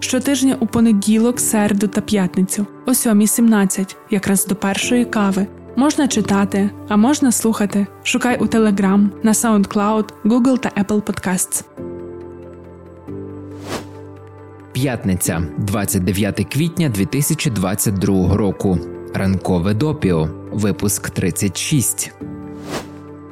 Щотижня у понеділок, середу та п'ятницю, о 7.17, якраз до першої кави. Можна читати, а можна слухати. Шукай у Telegram, на SoundCloud, Google та Apple Podcasts. П'ятниця, 29 квітня 2022 року. Ранкове допіо. Випуск 36.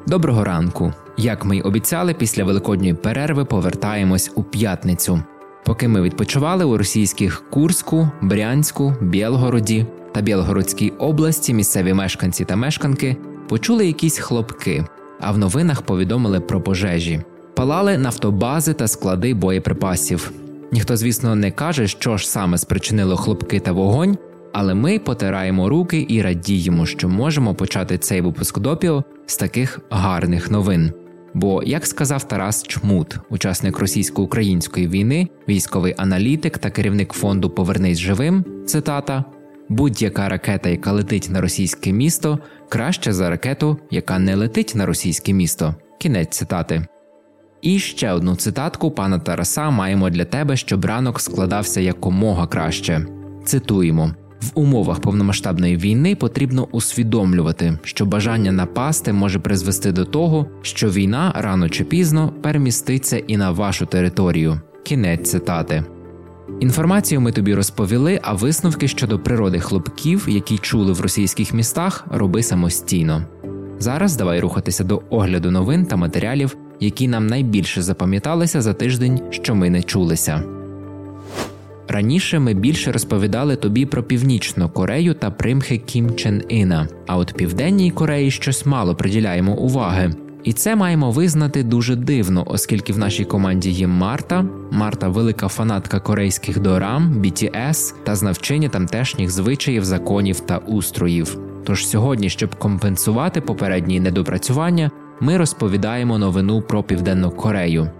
Доброго ранку. Як ми й обіцяли, після великодньої перерви повертаємось у п'ятницю. Поки ми відпочивали у російських Курську, Брянську, Білгороді та Білгородській області, місцеві мешканці та мешканки почули якісь хлопки, а в новинах повідомили про пожежі. Палали нафтобази та склади боєприпасів. Ніхто, звісно, не каже, що ж саме спричинило хлопки та вогонь, але ми потираємо руки і радіємо, що можемо почати цей випуск допіо з таких гарних новин. Бо, як сказав Тарас Чмут, учасник російсько-української війни, військовий аналітик та керівник фонду Повернись живим, цитата: будь-яка ракета, яка летить на російське місто, краща за ракету, яка не летить на російське місто. Кінець цитати. І ще одну цитатку пана Тараса маємо для тебе, щоб ранок складався якомога краще. Цитуємо. В умовах повномасштабної війни потрібно усвідомлювати, що бажання напасти може призвести до того, що війна рано чи пізно переміститься і на вашу територію. Кінець цитати. Інформацію ми тобі розповіли, а висновки щодо природи хлопків, які чули в російських містах, роби самостійно. Зараз давай рухатися до огляду новин та матеріалів, які нам найбільше запам'яталися за тиждень, що ми не чулися. Раніше ми більше розповідали тобі про Північну Корею та примхи Кім Чен Іна, а от Південній Кореї щось мало приділяємо уваги. І це маємо визнати дуже дивно, оскільки в нашій команді є Марта. Марта велика фанатка корейських дорам, BTS та знавчення тамтешніх звичаїв, законів та устроїв. Тож сьогодні, щоб компенсувати попередні недопрацювання, ми розповідаємо новину про Південну Корею.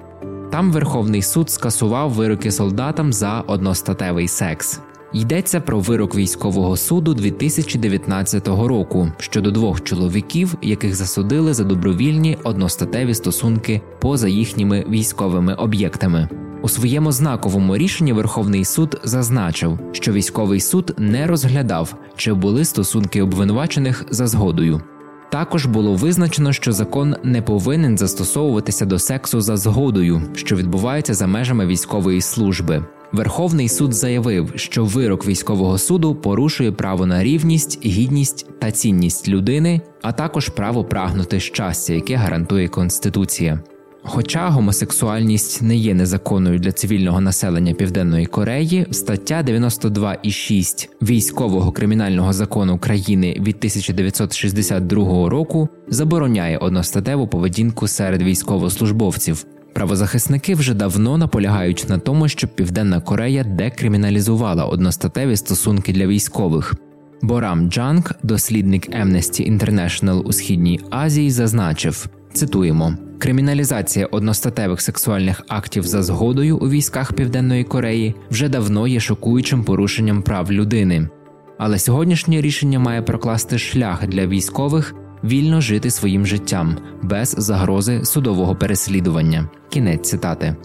Там Верховний суд скасував вироки солдатам за одностатевий секс. Йдеться про вирок військового суду 2019 року щодо двох чоловіків, яких засудили за добровільні одностатеві стосунки поза їхніми військовими об'єктами. У своєму знаковому рішенні Верховний суд зазначив, що військовий суд не розглядав, чи були стосунки обвинувачених за згодою. Також було визначено, що закон не повинен застосовуватися до сексу за згодою, що відбувається за межами військової служби. Верховний суд заявив, що вирок військового суду порушує право на рівність, гідність та цінність людини, а також право прагнути щастя, яке гарантує Конституція. Хоча гомосексуальність не є незаконною для цивільного населення Південної Кореї, стаття 92.6 військового кримінального закону країни від 1962 року забороняє одностатеву поведінку серед військовослужбовців. Правозахисники вже давно наполягають на тому, щоб Південна Корея декриміналізувала одностатеві стосунки для військових. Борам Джанг, дослідник Amnesty International у східній Азії, зазначив. Цитуємо: криміналізація одностатевих сексуальних актів за згодою у військах Південної Кореї вже давно є шокуючим порушенням прав людини, але сьогоднішнє рішення має прокласти шлях для військових вільно жити своїм життям без загрози судового переслідування. Кінець цитати.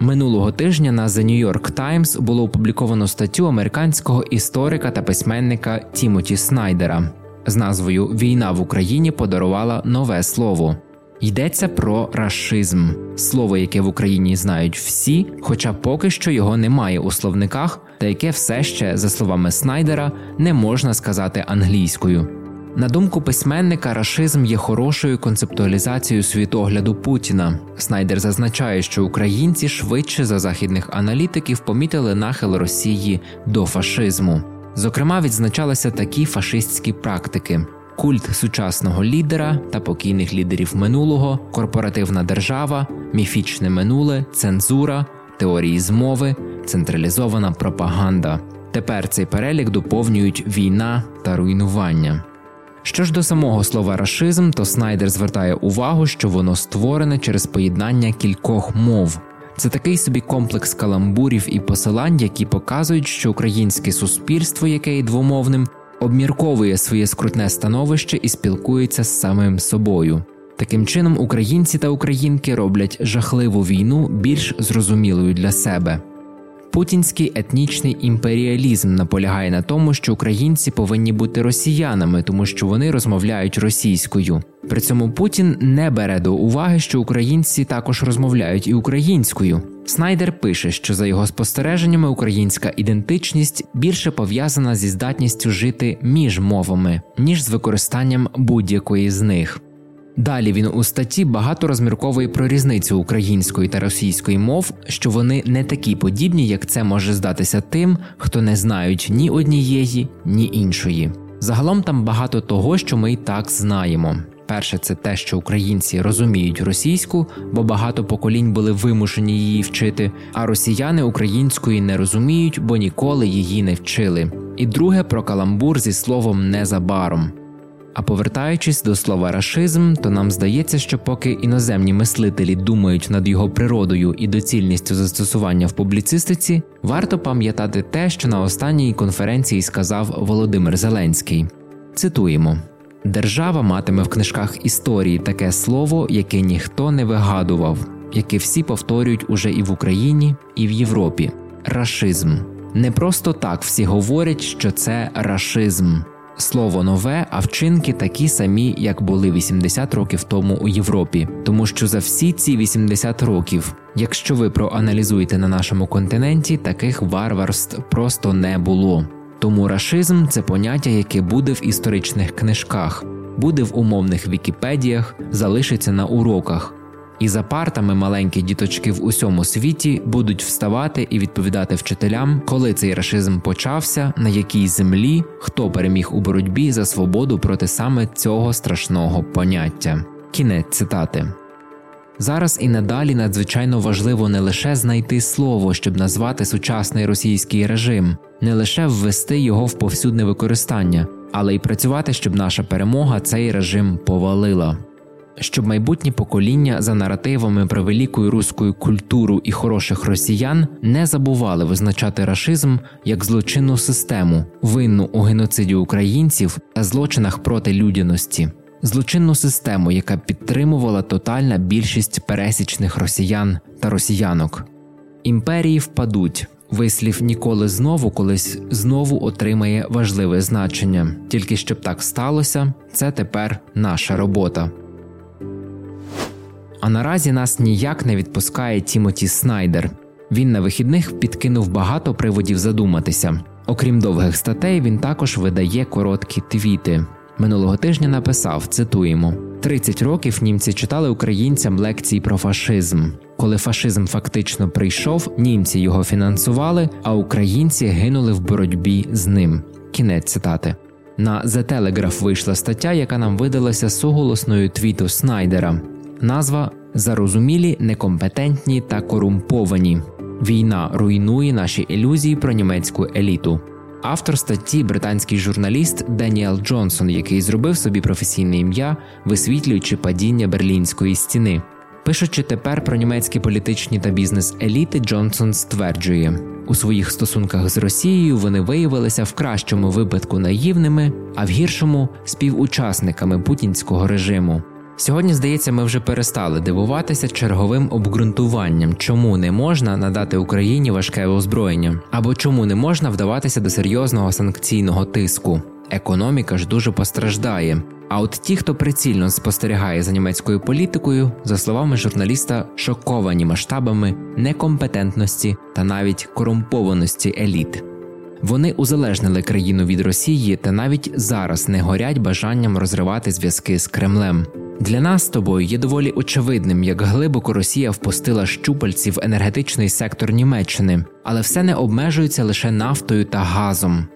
Минулого тижня на The New York Times було опубліковано статтю американського історика та письменника Тімоті Снайдера з назвою Війна в Україні подарувала нове слово. Йдеться про рашизм, слово, яке в Україні знають всі, хоча поки що його немає у словниках, та яке все ще, за словами Снайдера, не можна сказати англійською. На думку письменника, рашизм є хорошою концептуалізацією світогляду Путіна. Снайдер зазначає, що українці швидше за західних аналітиків помітили нахил Росії до фашизму. Зокрема, відзначалися такі фашистські практики: культ сучасного лідера та покійних лідерів минулого, корпоративна держава, міфічне минуле, цензура, теорії змови, централізована пропаганда. Тепер цей перелік доповнюють війна та руйнування. Що ж до самого слова рашизм, то Снайдер звертає увагу, що воно створене через поєднання кількох мов. Це такий собі комплекс каламбурів і посилань, які показують, що українське суспільство, яке є двомовним, обмірковує своє скрутне становище і спілкується з самим собою. Таким чином, українці та українки роблять жахливу війну більш зрозумілою для себе. Путінський етнічний імперіалізм наполягає на тому, що українці повинні бути росіянами, тому що вони розмовляють російською. При цьому Путін не бере до уваги, що українці також розмовляють і українською. Снайдер пише, що за його спостереженнями українська ідентичність більше пов'язана зі здатністю жити між мовами, ніж з використанням будь-якої з них. Далі він у статті багато розмірковує про різницю української та російської мов, що вони не такі подібні, як це може здатися тим, хто не знають ні однієї, ні іншої. Загалом там багато того, що ми і так знаємо. Перше, це те, що українці розуміють російську, бо багато поколінь були вимушені її вчити, а росіяни української не розуміють, бо ніколи її не вчили. І друге про каламбур зі словом незабаром. А повертаючись до слова рашизм, то нам здається, що поки іноземні мислителі думають над його природою і доцільністю застосування в публіцистиці, варто пам'ятати те, що на останній конференції сказав Володимир Зеленський. Цитуємо. Держава матиме в книжках історії таке слово, яке ніхто не вигадував, яке всі повторюють уже і в Україні, і в Європі. Рашизм. Не просто так всі говорять, що це рашизм. Слово нове, а вчинки такі самі, як були 80 років тому у Європі, тому що за всі ці 80 років, якщо ви проаналізуєте на нашому континенті, таких варварств просто не було. Тому рашизм це поняття, яке буде в історичних книжках, буде в умовних вікіпедіях, залишиться на уроках. І за партами маленькі діточки в усьому світі будуть вставати і відповідати вчителям, коли цей рашизм почався, на якій землі хто переміг у боротьбі за свободу проти саме цього страшного поняття. Кінець цитати. Зараз і надалі надзвичайно важливо не лише знайти слово, щоб назвати сучасний російський режим, не лише ввести його в повсюдне використання, але й працювати, щоб наша перемога цей режим повалила щоб майбутні покоління за наративами про велику руську культуру і хороших росіян не забували визначати рашизм як злочинну систему, винну у геноциді українців та злочинах проти людяності, злочинну систему, яка підтримувала тотальна більшість пересічних росіян та росіянок. Імперії впадуть. Вислів ніколи знову колись знову отримає важливе значення. Тільки щоб так сталося, це тепер наша робота. А наразі нас ніяк не відпускає Тімоті Снайдер. Він на вихідних підкинув багато приводів задуматися. Окрім довгих статей, він також видає короткі твіти. Минулого тижня написав: цитуємо: «30 років німці читали українцям лекції про фашизм. Коли фашизм фактично прийшов, німці його фінансували, а українці гинули в боротьбі з ним. Кінець цитати. На The Telegraph вийшла стаття, яка нам видалася суголосною твіту Снайдера. Назва зарозумілі, некомпетентні та корумповані. Війна руйнує наші ілюзії про німецьку еліту. Автор статті британський журналіст Деніел Джонсон, який зробив собі професійне ім'я, висвітлюючи падіння берлінської стіни. Пишучи тепер про німецькі політичні та бізнес-еліти, Джонсон стверджує, у своїх стосунках з Росією вони виявилися в кращому випадку наївними, а в гіршому співучасниками путінського режиму. Сьогодні, здається, ми вже перестали дивуватися черговим обґрунтуванням, чому не можна надати Україні важке озброєння, або чому не можна вдаватися до серйозного санкційного тиску. Економіка ж дуже постраждає. А от ті, хто прицільно спостерігає за німецькою політикою, за словами журналіста, шоковані масштабами некомпетентності та навіть корумпованості еліт. Вони узалежнили країну від Росії та навіть зараз не горять бажанням розривати зв'язки з Кремлем. Для нас з тобою є доволі очевидним, як глибоко Росія впустила щупальці в енергетичний сектор Німеччини, але все не обмежується лише нафтою та газом.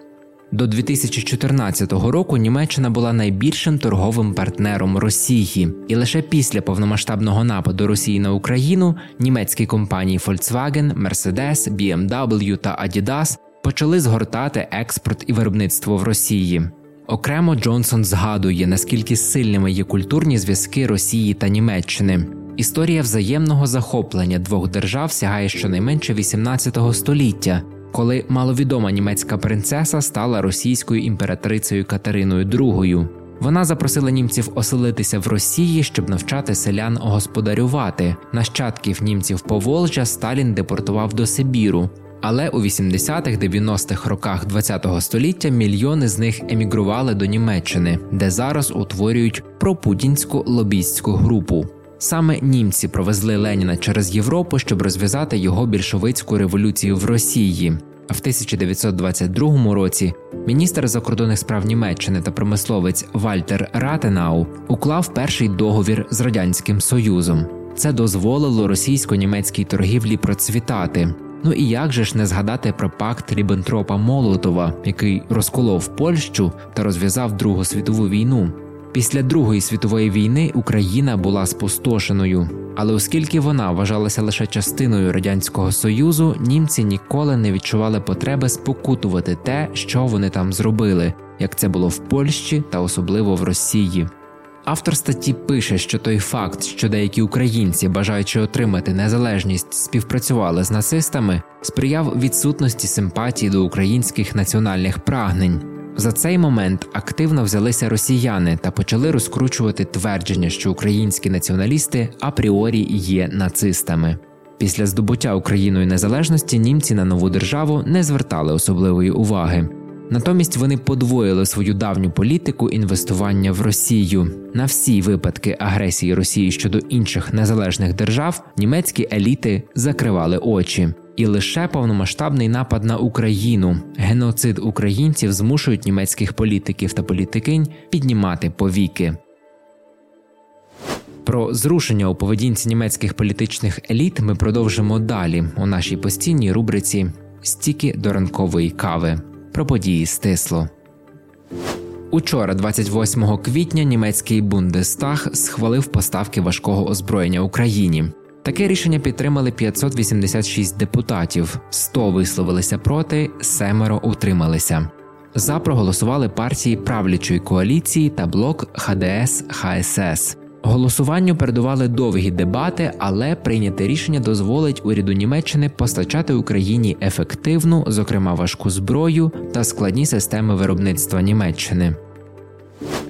До 2014 року Німеччина була найбільшим торговим партнером Росії, і лише після повномасштабного нападу Росії на Україну німецькі компанії Volkswagen, Mercedes, BMW та Adidas почали згортати експорт і виробництво в Росії. Окремо Джонсон згадує, наскільки сильними є культурні зв'язки Росії та Німеччини. Історія взаємного захоплення двох держав сягає щонайменше 18 століття, коли маловідома німецька принцеса стала російською імператрицею Катериною II. Вона запросила німців оселитися в Росії, щоб навчати селян господарювати. Нащадків німців Поволжя Сталін депортував до Сибіру. Але у 80-х-90-х роках ХХ століття мільйони з них емігрували до Німеччини, де зараз утворюють пропутінську лобістську групу. Саме німці провезли Леніна через Європу, щоб розв'язати його більшовицьку революцію в Росії. А в 1922 році міністр закордонних справ Німеччини та промисловець Вальтер Ратенау уклав перший договір з радянським союзом. Це дозволило російсько-німецькій торгівлі процвітати. Ну і як же ж не згадати про пакт Ріббентропа Молотова, який розколов Польщу та розв'язав Другу світову війну. Після Другої світової війни Україна була спустошеною, але оскільки вона вважалася лише частиною радянського союзу, німці ніколи не відчували потреби спокутувати те, що вони там зробили, як це було в Польщі та особливо в Росії. Автор статті пише, що той факт, що деякі українці, бажаючи отримати незалежність, співпрацювали з нацистами, сприяв відсутності симпатії до українських національних прагнень. За цей момент активно взялися росіяни та почали розкручувати твердження, що українські націоналісти апріорі є нацистами. Після здобуття Україною незалежності німці на нову державу не звертали особливої уваги. Натомість вони подвоїли свою давню політику інвестування в Росію на всі випадки агресії Росії щодо інших незалежних держав. Німецькі еліти закривали очі, і лише повномасштабний напад на Україну, геноцид українців змушують німецьких політиків та політикинь піднімати повіки. Про зрушення у поведінці німецьких політичних еліт ми продовжимо далі у нашій постійній рубриці Стіки до ранкової кави про події стисло. Учора, 28 квітня, німецький Бундестаг схвалив поставки важкого озброєння Україні. Таке рішення підтримали 586 депутатів, 100 висловилися проти, семеро утрималися. За проголосували партії правлячої коаліції та блок ХДС ХСС. Голосуванню передували довгі дебати, але прийняте рішення дозволить уряду Німеччини постачати Україні ефективну, зокрема важку зброю та складні системи виробництва Німеччини.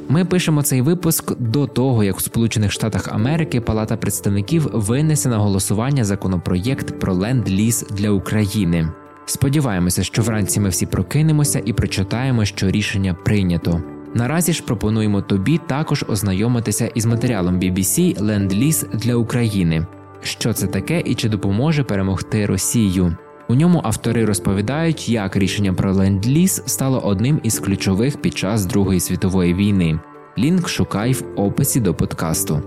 Ми пишемо цей випуск до того, як у Сполучених Штатах Америки Палата представників винесе на голосування законопроєкт про ленд-ліз для України. Сподіваємося, що вранці ми всі прокинемося і прочитаємо, що рішення прийнято. Наразі ж пропонуємо тобі також ознайомитися із матеріалом BBC Ленд-Ліз для України. Що це таке і чи допоможе перемогти Росію? У ньому автори розповідають, як рішення про ленд-ліз стало одним із ключових під час Другої світової війни. Лінк шукай в описі до подкасту.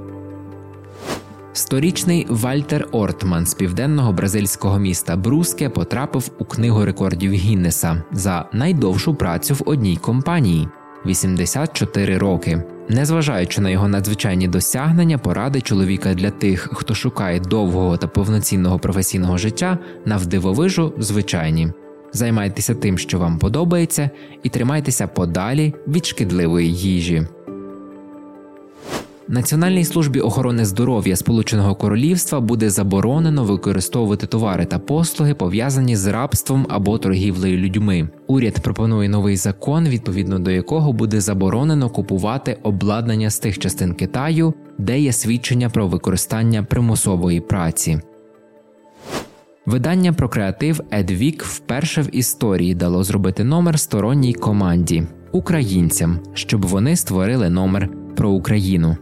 Сторічний Вальтер Ортман з південного бразильського міста Бруске потрапив у книгу рекордів Гіннеса за найдовшу працю в одній компанії. 84 роки. Незважаючи на його надзвичайні досягнення, поради чоловіка для тих, хто шукає довгого та повноцінного професійного життя, навдивовижу звичайні. Займайтеся тим, що вам подобається, і тримайтеся подалі від шкідливої їжі. Національній службі охорони здоров'я Сполученого Королівства буде заборонено використовувати товари та послуги, пов'язані з рабством або торгівлею людьми. Уряд пропонує новий закон, відповідно до якого буде заборонено купувати обладнання з тих частин Китаю, де є свідчення про використання примусової праці. Видання про креатив Едвік вперше в історії дало зробити номер сторонній команді українцям, щоб вони створили номер про Україну.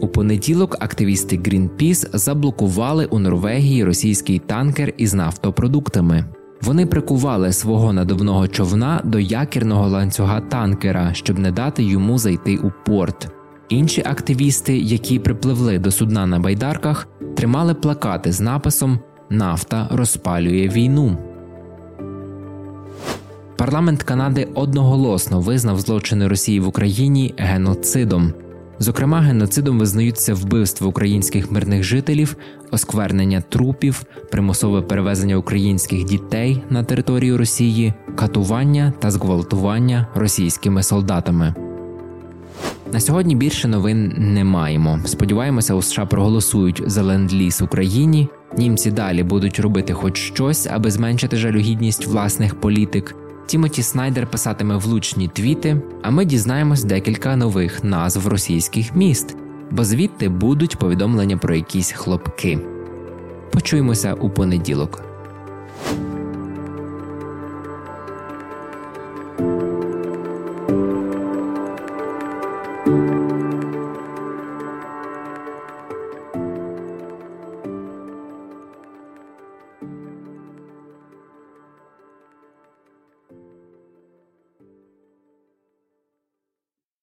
У понеділок активісти Greenpeace заблокували у Норвегії російський танкер із нафтопродуктами. Вони прикували свого надувного човна до якірного ланцюга танкера, щоб не дати йому зайти у порт. Інші активісти, які припливли до судна на байдарках, тримали плакати з написом Нафта розпалює війну. Парламент Канади одноголосно визнав злочини Росії в Україні геноцидом. Зокрема, геноцидом визнаються вбивство українських мирних жителів, осквернення трупів, примусове перевезення українських дітей на територію Росії, катування та зґвалтування російськими солдатами. На сьогодні більше новин не маємо. Сподіваємося, у США проголосують за ленд-ліз Україні. Німці далі будуть робити хоч щось, аби зменшити жалюгідність власних політик. Тімоті Снайдер писатиме влучні твіти, а ми дізнаємось декілька нових назв російських міст, бо звідти будуть повідомлення про якісь хлопки. Почуємося у понеділок.